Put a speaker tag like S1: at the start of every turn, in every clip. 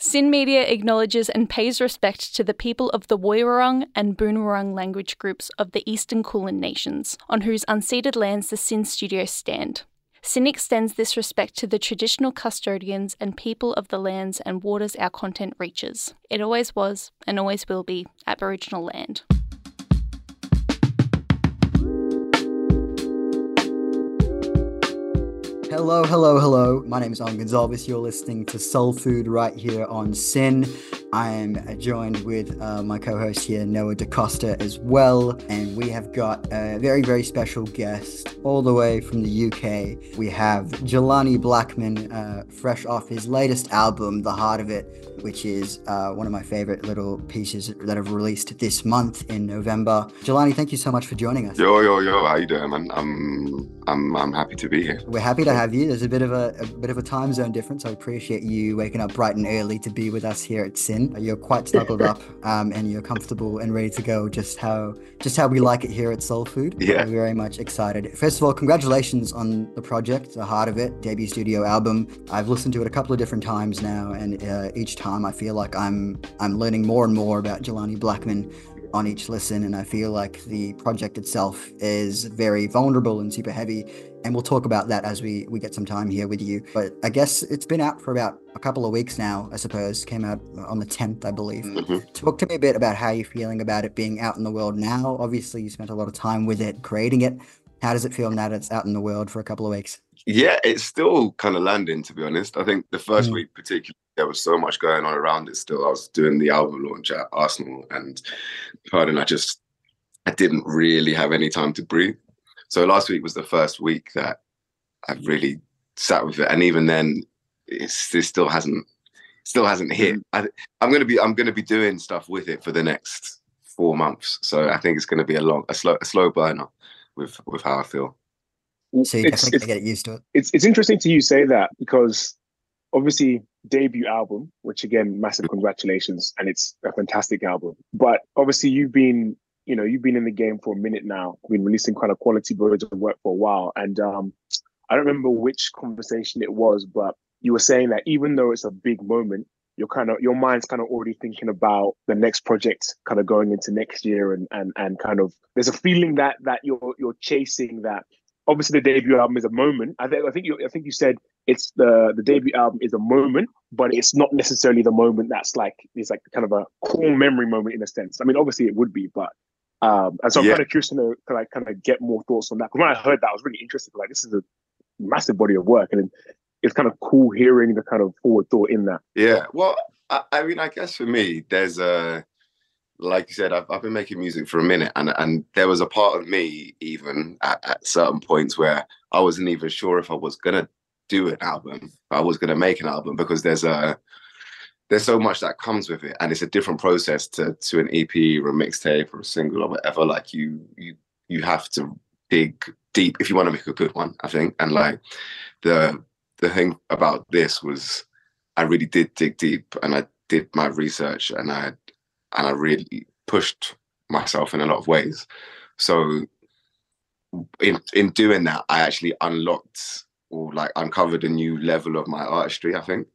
S1: SYN Media acknowledges and pays respect to the people of the Woiwurrung and Boonwurrung language groups of the Eastern Kulin Nations, on whose unceded lands the SYN studios stand. SYN extends this respect to the traditional custodians and people of the lands and waters our content reaches. It always was, and always will be, Aboriginal land.
S2: Hello, hello, hello. My name is Owen Gonsalves. You're listening to Soul Food right here on SYN. I am joined with uh, my co host here, Noah DaCosta, as well. And we have got a very, very special guest all the way from the UK. We have Jelani Blackman, uh, fresh off his latest album, The Heart of It, which is uh, one of my favorite little pieces that have released this month in November. Jelani, thank you so much for joining us.
S3: Yo, yo, yo, how you doing, man? I'm, I'm, I'm happy to be here.
S2: We're happy to have you. There's a bit of a, a bit of a time zone difference. I appreciate you waking up bright and early to be with us here at SYN. You're quite snuggled up, um, and you're comfortable and ready to go. Just how just how we like it here at Soul Food.
S3: Yeah,
S2: We're very much excited. First of all, congratulations on the project, the heart of it, debut studio album. I've listened to it a couple of different times now, and uh, each time I feel like I'm I'm learning more and more about Jelani Blackman on each listen and i feel like the project itself is very vulnerable and super heavy and we'll talk about that as we we get some time here with you but i guess it's been out for about a couple of weeks now i suppose came out on the 10th i believe
S3: mm-hmm.
S2: talk to me a bit about how you're feeling about it being out in the world now obviously you spent a lot of time with it creating it how does it feel now that it's out in the world for a couple of weeks
S3: yeah it's still kind of landing to be honest i think the first mm. week particularly there was so much going on around it still. I was doing the album launch at Arsenal and pardon, I just I didn't really have any time to breathe. So last week was the first week that I've really sat with it. And even then it's it still hasn't still hasn't hit. Mm. I, I'm gonna be I'm gonna be doing stuff with it for the next four months. So I think it's gonna be a long a slow a slow burner with with how I feel.
S2: So you definitely get used to it.
S4: It's it's interesting to you say that because obviously debut album, which again, massive congratulations, and it's a fantastic album. But obviously, you've been, you know, you've been in the game for a minute now. Been releasing kind of quality bodies of work for a while, and um, I don't remember which conversation it was, but you were saying that even though it's a big moment, you're kind of your mind's kind of already thinking about the next project, kind of going into next year, and and and kind of there's a feeling that that you're you're chasing that obviously the debut album is a moment. I think I think you I think you said it's the the debut album is a moment, but it's not necessarily the moment that's like it's like kind of a core memory moment in a sense. I mean, obviously it would be, but um, and so I'm yeah. kind of curious to know, to like kind of get more thoughts on that. Because when I heard that, I was really interested. Like, this is a massive body of work, and it's kind of cool hearing the kind of forward thought in that.
S3: Yeah, well, I, I mean, I guess for me, there's a like you said, I've, I've been making music for a minute, and and there was a part of me even at, at certain points where I wasn't even sure if I was gonna do an album, I was gonna make an album because there's a there's so much that comes with it, and it's a different process to to an EP or a mixtape or a single or whatever. Like you you you have to dig deep if you want to make a good one, I think. And like the the thing about this was I really did dig deep and I did my research and I and I really pushed myself in a lot of ways. So in in doing that, I actually unlocked or like uncovered a new level of my artistry, I think.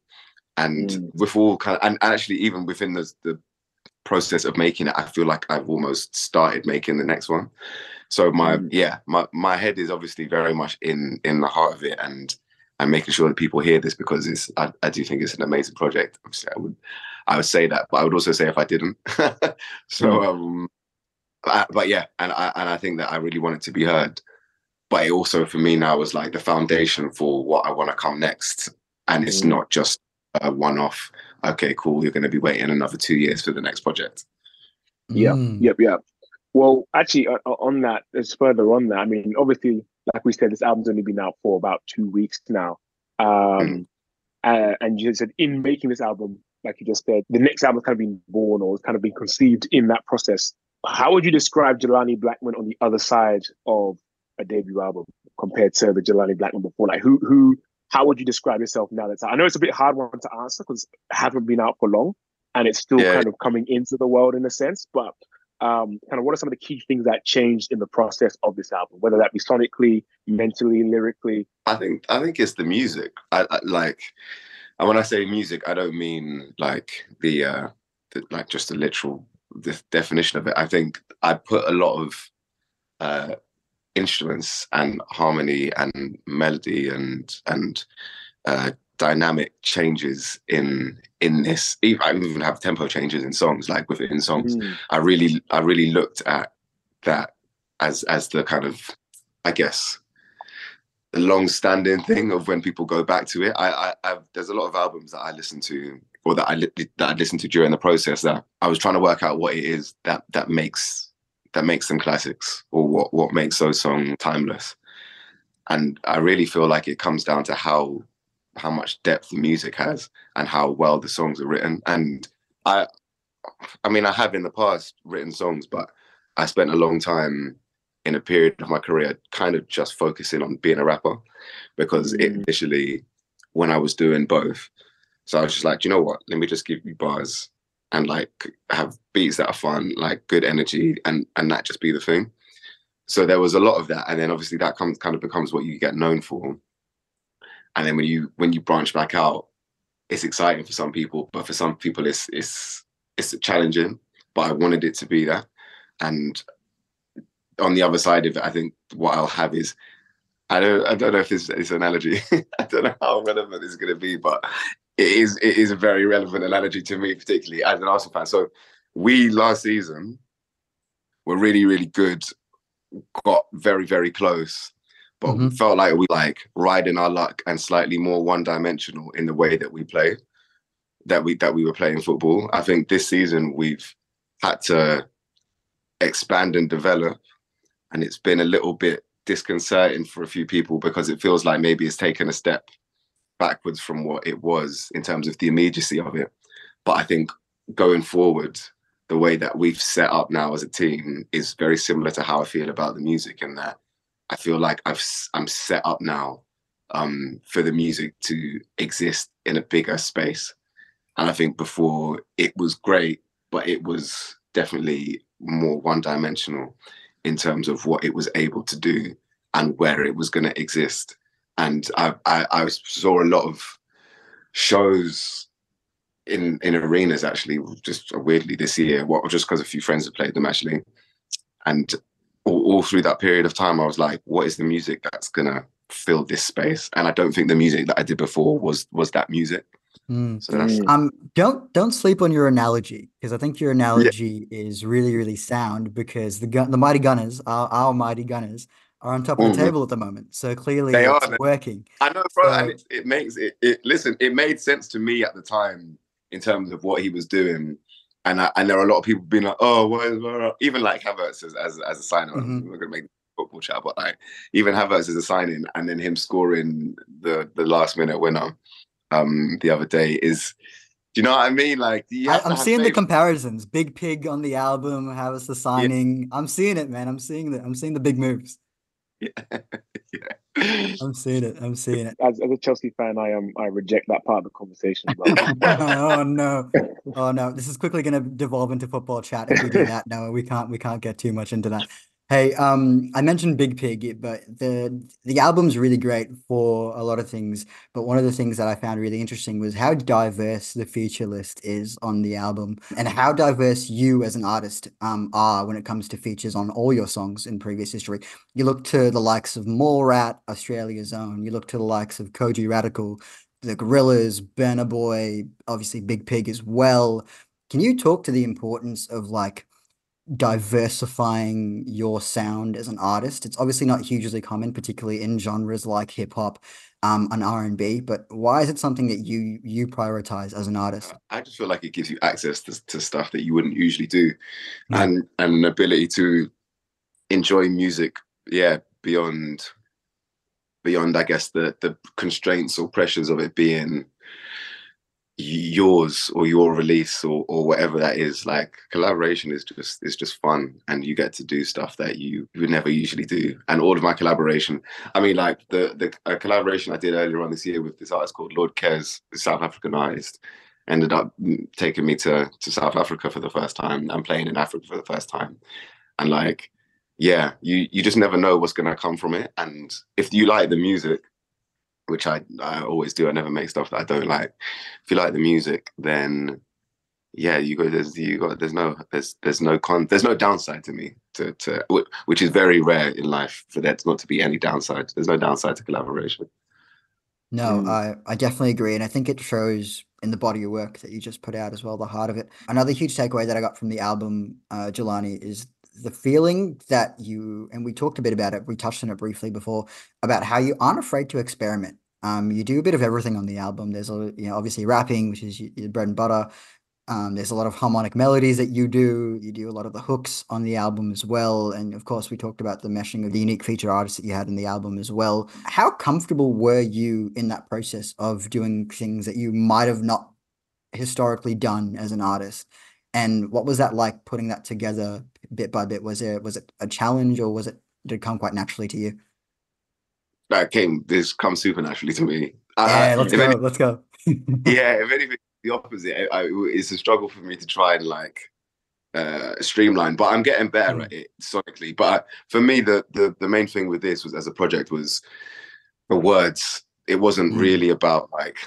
S3: And mm. with all kind of, and actually even within the the process of making it, I feel like I've almost started making the next one. So my mm. yeah, my my head is obviously very much in in the heart of it and and making sure that people hear this because it's I, I do think it's an amazing project. Obviously, I would I would say that, but I would also say if I didn't. so, mm. um, I, but yeah, and I and I think that I really want it to be heard. But it also for me now was like the foundation for what I want to come next, and it's mm. not just a one-off. Okay, cool. You're going to be waiting another two years for the next project.
S4: Yeah, mm. yep, yep. Well, actually, uh, on that, it's further on that. I mean, obviously, like we said, this album's only been out for about two weeks now. Um, mm. uh, and you said in making this album, like you just said, the next album's kind of been born or it's kind of been conceived in that process. How would you describe Jelani Blackman on the other side of a debut album compared to the Jelani Blackman before? Like who who how would you describe yourself now that's I know it's a bit hard one to answer because hasn't been out for long and it's still yeah. kind of coming into the world in a sense, but um, kind of what are some of the key things that changed in the process of this album, whether that be sonically, mentally, lyrically?
S3: I think I think it's the music. I, I like and when I say music, I don't mean like the, uh, the like just the literal the definition of it. I think I put a lot of uh, instruments and harmony and melody and and uh, dynamic changes in in this. I even have tempo changes in songs, like within songs. Mm. I really I really looked at that as as the kind of I guess the long-standing thing of when people go back to it. I, I there's a lot of albums that I listen to or that I that I listened to during the process that I was trying to work out what it is that that makes that makes them classics or what what makes those songs timeless. And I really feel like it comes down to how how much depth the music has and how well the songs are written. And I I mean I have in the past written songs, but I spent a long time in a period of my career kind of just focusing on being a rapper because mm. it initially when I was doing both. So I was just like, you know what? Let me just give you bars and like have beats that are fun, like good energy, and and that just be the thing. So there was a lot of that, and then obviously that comes kind of becomes what you get known for. And then when you when you branch back out, it's exciting for some people, but for some people it's it's it's challenging. But I wanted it to be that, and on the other side of it, I think what I'll have is I don't I don't know if this is an analogy. I don't know how relevant it's going to be, but it is it is a very relevant analogy to me, particularly as an Arsenal fan. So we last season were really really good, got very very close, but mm-hmm. felt like we like riding our luck and slightly more one dimensional in the way that we play, that we that we were playing football. I think this season we've had to expand and develop, and it's been a little bit disconcerting for a few people because it feels like maybe it's taken a step backwards from what it was in terms of the immediacy of it. But I think going forward, the way that we've set up now as a team is very similar to how I feel about the music, and that I feel like I've I'm set up now um, for the music to exist in a bigger space. And I think before it was great, but it was definitely more one dimensional in terms of what it was able to do and where it was going to exist and I, I, I saw a lot of shows in in arenas actually just weirdly this year what just because a few friends have played them actually and all, all, through that period of time i was like what is the music that's gonna fill this space and i don't think the music that i did before was was that music
S2: mm. so that's um don't don't sleep on your analogy because i think your analogy yeah. is really really sound because the gun the mighty gunners our, our mighty gunners are on top of the mm-hmm. table at the moment. So clearly they it's are working.
S3: I know, bro, so, and it, it makes it, it. Listen, it made sense to me at the time in terms of what he was doing, and I, and there are a lot of people being like, "Oh, what is even like Havertz as as, as a signer." Mm-hmm. We're gonna make football chat, but like even Havertz as a signing, and then him scoring the the last minute winner um the other day is. Do you know what I mean? Like,
S2: I, am seeing faith. the comparisons. Big Pig on the album, Havertz the signing. Yeah. I'm seeing it, man. I'm seeing the I'm seeing the big moves. Yeah. I'm seeing it. I'm seeing it.
S4: As, as a Chelsea fan, I am. Um, I reject that part of the conversation.
S2: oh no! Oh no! This is quickly going to devolve into football chat if we do that. No, we can't. We can't get too much into that. Hey, um, I mentioned Big Pig, but the the album's really great for a lot of things. But one of the things that I found really interesting was how diverse the feature list is on the album, and how diverse you as an artist um are when it comes to features on all your songs in previous history. You look to the likes of Mallrat, Australia's Own. You look to the likes of Kojey Radical, the Gorillaz, Burna Boy, obviously Big Pig as well. Can you talk to the importance of like diversifying your sound as an artist. It's obviously not hugely common, particularly in genres like hip hop um, and R and B. But why is it something that you you prioritize as an artist?
S3: I just feel like it gives you access to, to stuff that you wouldn't usually do, yeah. and and an ability to enjoy music. Yeah, beyond beyond I guess the the constraints or pressures of it being yours or your release or, or whatever that is like collaboration is just is just fun and you get to do stuff that you would never usually do. And all of my collaboration i mean like the the collaboration i did earlier on this year with this artist called lord kes south african artist ended up taking me to to south africa for the first time and playing in africa for the first time. And like yeah you you just never know what's going to come from it. And if you like the music which I I always do. I never make stuff that I don't like. If you like the music, then yeah, you go. There's you got. There's no. There's there's no con. There's no downside to me. To to which is very rare in life for there not to be any downside. There's no downside to collaboration.
S2: No, mm. I I definitely agree, and I think it shows in the body of work that you just put out as well. The heart of it. Another huge takeaway that I got from the album, uh, Jelani, is the feeling that you and we talked a bit about it. We touched on it briefly before about how you aren't afraid to experiment. Um, you do a bit of everything on the album. There's a you know obviously rapping, which is your bread and butter. Um, there's a lot of harmonic melodies that you do. You do a lot of the hooks on the album as well. And of course, we talked about the meshing of the unique feature artists that you had in the album as well. How comfortable were you in that process of doing things that you might have not historically done as an artist? And what was that like putting that together bit by bit? Was it was it a challenge or was it did it come quite naturally to you?
S3: That came this comes super naturally to me.
S2: Yeah, let's go. Any, let's go.
S3: yeah, if anything, the opposite. I, I, it's a struggle for me to try and like uh, streamline, but I'm getting better mm. at it sonically. But for me, the, the the main thing with this was as a project was the words. It wasn't mm. really about like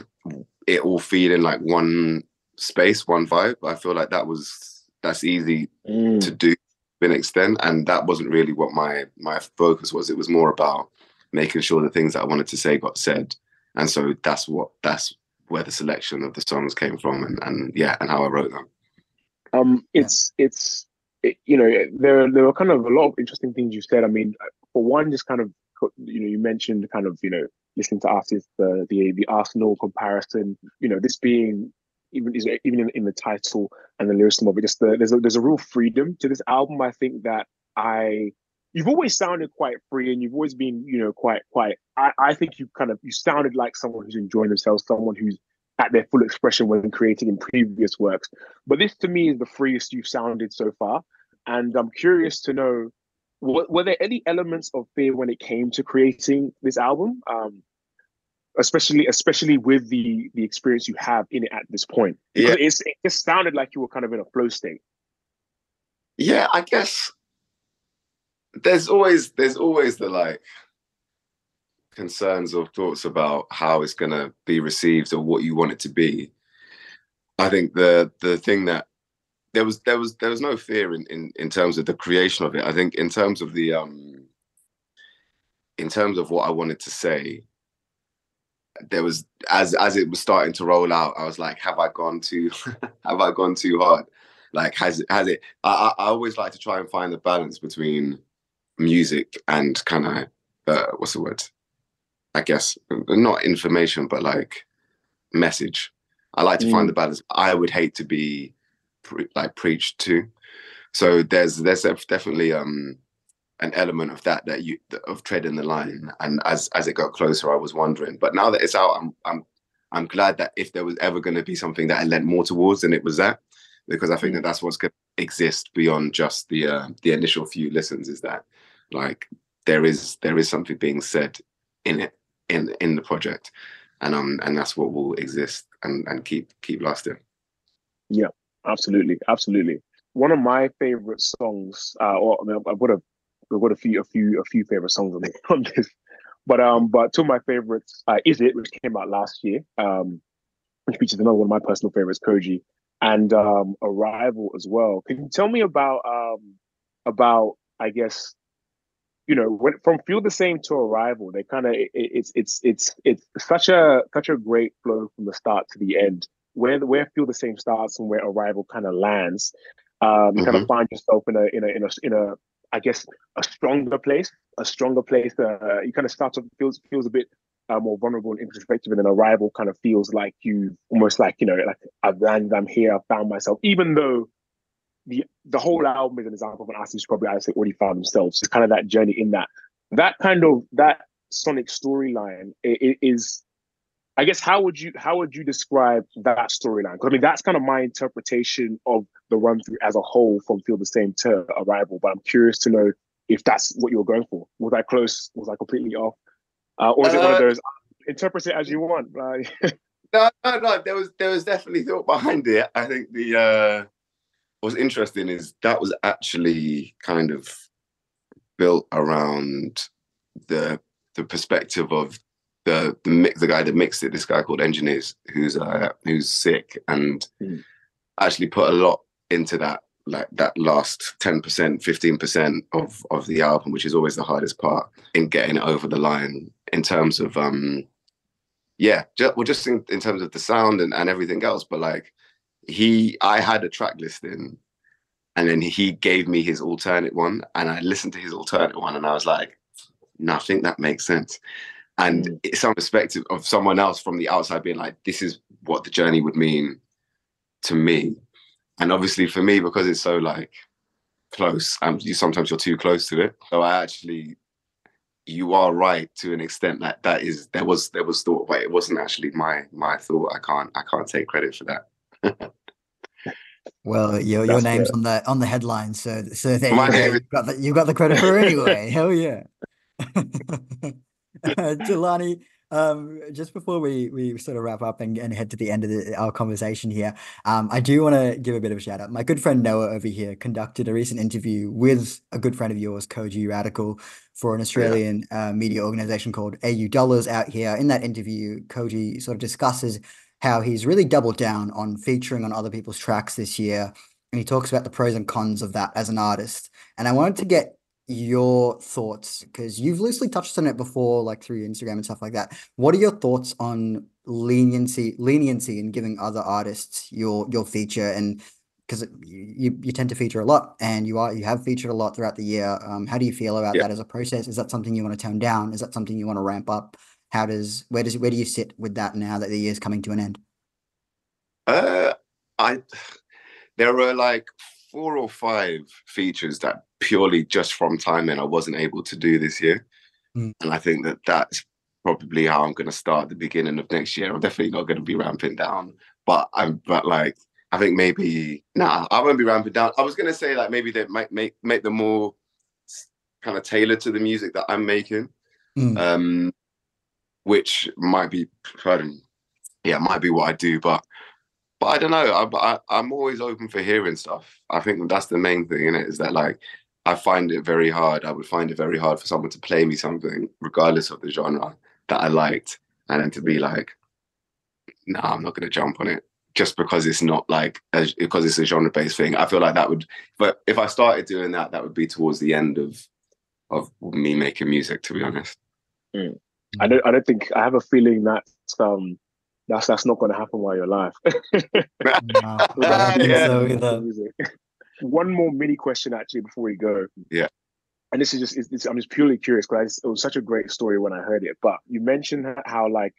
S3: it all feeling like one space, one vibe. I feel like that was that's easy mm. to do to an extent, and that wasn't really what my my focus was. It was more about making sure the things that I wanted to say got said, and so that's what that's where the selection of the songs came from and, and yeah and how I wrote them.
S4: Um, it's it's it, you know there there were kind of a lot of interesting things you said. I mean, for one, just kind of you know you mentioned kind of you know listening to artists the the the Arsenal comparison. You know this being even even in, in the title and the lyricism of it, just the, there's a there's a real freedom to this album. I think that I you've always sounded quite free and you've always been, you know, quite, quite, I, I think you kind of, you sounded like someone who's enjoying themselves, someone who's at their full expression when creating in previous works. But this to me is the freest you've sounded so far. And I'm curious to know, were, were there any elements of fear when it came to creating this album? Um, especially especially with the the experience you have in it at this point. Yeah. it just sounded like you were kind of in a flow state.
S3: Yeah i guess there's always there's always the like concerns or thoughts about how it's going to be received or what you want it to be. I think the the thing that there was there was there was no fear in in, in terms of the creation of it. I think in terms of the um in terms of what i wanted to say there was as as it was starting to roll out i was like have i gone too have i gone too hard like has it has it I, I always like to try and find the balance between music and kind of uh, what's the word? I guess not information, but like message. I like to mm. find the balance. I would hate to be pre- like preached to. So there's there's definitely um an element of that that you of treading the line. And as as it got closer, I was wondering. But now that it's out, I'm I'm I'm glad that if there was ever going to be something that I lent more towards, then it was that, because I think that that's what's going to exist beyond just the uh, the initial few listens. Is that like there is there is something being said in it in in the project, and um and that's what will exist and and keep keep lasting.
S4: Yeah, absolutely, absolutely. One of my favorite songs, uh, or I mean, I've got a I've got a few a few a few favorite songs on, on this, but um, but two of my favorites uh, is it, which came out last year, um, which features another one of my personal favorites, Kojey, and um, Arrival as well. Can you tell me about um about I guess you know, when, from feel the same to arrival, they kind of it, it's it's it's it's such a such a great flow from the start to the end. Where where feel the same starts and where arrival kind of lands, um, you mm-hmm. kind of find yourself in a in a in a in a I guess a stronger place, a stronger place. Uh, you kind of start to feels feels a bit uh, more vulnerable and introspective, and then arrival kind of feels like you almost like you know like I've landed, I'm here, I found myself, even though the the whole album is an example of an artist who's probably say already found themselves. It's kind of that journey in that that kind of that sonic storyline is I guess how would you how would you describe that storyline? Because I mean that's kind of my interpretation of the run through as a whole from Feel the Same to Arrival. But I'm curious to know if that's what you were going for. Was I close? Was I completely off? Uh, or is uh, it one of uh, those interpret it as you want? Uh,
S3: no, no, no. There was there was definitely thought behind it. I think the uh what's interesting is that was actually kind of built around the the perspective of the the the guy that mixed it, this guy called Engineers, who's uh, who's sick and mm. actually put a lot into that like that last 10% 15% of of the album which is always the hardest part in getting it over the line in terms of um yeah just, well just in, in terms of the sound and, and everything else but like he i had a track listing and then he gave me his alternate one and i listened to his alternate one and i was like no i think that makes sense and mm. it's some perspective of someone else from the outside being like this is what the journey would mean to me. And obviously for me because it's so like close and you sometimes you're too close to it. So i actually you are right to an extent that that is there was there was thought but it wasn't actually my my thought. I can't i can't take credit for that.
S2: Well your your name's on the on the headline so so there my You've got the, you've got the credit for it anyway. Hell yeah Jelani, um, just before we we sort of wrap up and, and head to the end of the, our conversation here, um, I do want to give a bit of a shout out. My good friend Noah over here conducted a recent interview with a good friend of yours, Kojey Radical, for an Australian yeah. uh, media organization called AU Dollars out here. In that interview, Koji sort of discusses how he's really doubled down on featuring on other people's tracks this year. And he talks about the pros and cons of that as an artist. And I wanted to get your thoughts? Because you've loosely touched on it before like through instagram and stuff like that. What are your thoughts on leniency leniency in giving other artists your your feature? And because you, you tend to feature a lot and you are you have featured a lot throughout the year. Um, how do you feel about yeah. that as a process? Is that something you want to tone down? Is that something you want to ramp up? How does where does where do you sit with that now that the year's coming to an end?
S3: Uh i there are like four or five features that purely just from timing I wasn't able to do this year. Mm. And I think that that's probably how I'm going to start the beginning of next year. I'm definitely not going to be ramping down, but I'm but like I think maybe nah, I won't be ramping down. I was going to say like maybe they might make make them more kind of tailored to the music that I'm making, mm. um, which might be pardon, yeah, might be what I do, but but I don't know. I, I am always open for hearing stuff. I think that's the main thing in it is that like I find it very hard. I would find it very hard for someone to play me something, regardless of the genre that I liked, and then to be like, "No, nah, I'm not going to jump on it just because it's not like a, because it's a genre based thing." I feel like that would, but if I started doing that, that would be towards the end of of me making music. To be honest,
S4: mm. I don't. I don't think I have a feeling that um that's that's not going to happen while you're alive. no, yeah. One more mini question, actually, before we go.
S3: Yeah.
S4: And this is just, it's, it's, I'm just purely curious because it was such a great story when I heard it. But you mentioned how, like,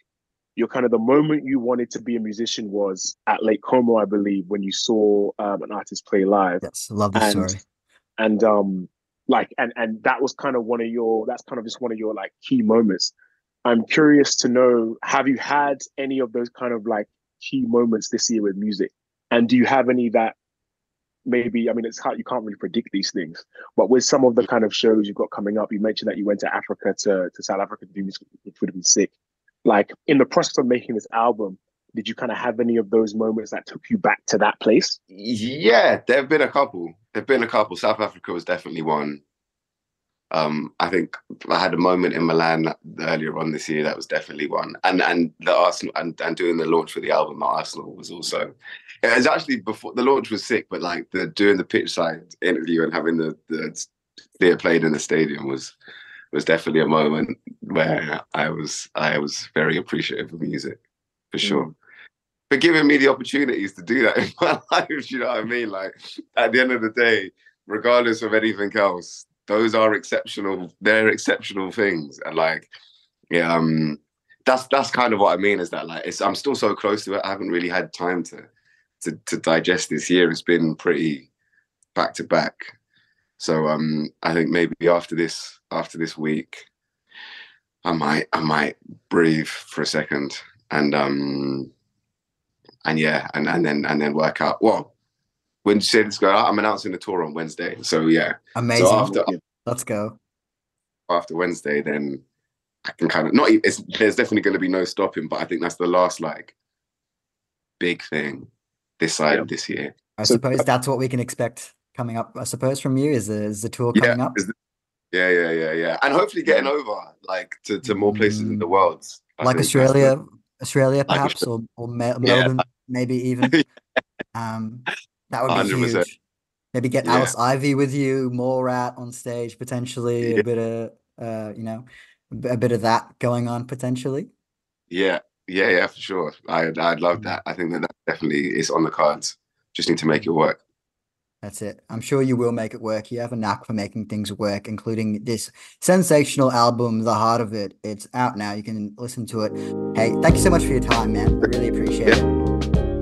S4: you're kind of the moment you wanted to be a musician was at Lake Como, I believe, when you saw um, an artist play live.
S2: Yes, love the
S4: and,
S2: story.
S4: And um, like, and and that was kind of one of your. That's kind of just one of your like key moments. I'm curious to know have you had any of those kind of like key moments this year with music? And do you have any that maybe, I mean, it's hard, you can't really predict these things, but with some of the kind of shows you've got coming up, you mentioned that you went to Africa to, to South Africa to do music, which would have been sick. Like in the process of making this album, did you kind of have any of those moments that took you back to that place?
S3: Yeah, there have been a couple. There have been a couple. South Africa was definitely one. Um, I think I had a moment in Milan earlier on this year that was definitely one, and and the Arsenal and, and doing the launch for the album at Arsenal was also. It was actually before the launch was sick, but like the doing the pitch side interview and having the the theatre played in the stadium was was definitely a moment where I was I was very appreciative of music, for sure. Mm. For giving me the opportunities to do that in my life, you know what I mean? Like at the end of the day, regardless of anything else, those are exceptional. They're exceptional things, and like, yeah, um, that's that's kind of what I mean. Is that like, it's I'm still so close to it. I haven't really had time to to to digest this year. It's been pretty back to back. So um, I think maybe after this after this week, I might I might breathe for a second and um and yeah and and then and then work out. Well, when you say this go I'm announcing the tour on Wednesday. So yeah,
S2: amazing. So after, Let's go.
S3: After Wednesday, then I can kind of not. It's, there's definitely going to be no stopping, but I think that's the last like big thing this side yeah. of this year.
S2: I so, suppose that's what we can expect coming up. I suppose from you is the, is the tour coming
S3: yeah,
S2: up.
S3: The, yeah, yeah, yeah, yeah, and hopefully getting over like to, to more places mm. in the world. I
S2: like
S3: think
S2: Australia,
S3: the-
S2: Australia
S3: Like
S2: perhaps, or, or Me-
S3: Yeah.
S2: Melbourne, maybe even. Um, that would be
S3: 100%.
S2: huge. Maybe get
S3: Yeah.
S2: Alice Ivy with you, Mallrat on stage potentially,
S3: Yeah.
S2: a bit of uh, you know, a bit- a bit of that going on potentially.
S3: Yeah, yeah, yeah, for sure. I I'd love
S2: Mm.
S3: that. I think that, that definitely is on the cards. Just need to make it work.
S2: That's it. I'm sure you will make it work. You have a knack for making things work, including this sensational album, The Heart of It. It's out now. You can listen to it. Hey, thank you so much for your time, man. I really appreciate it.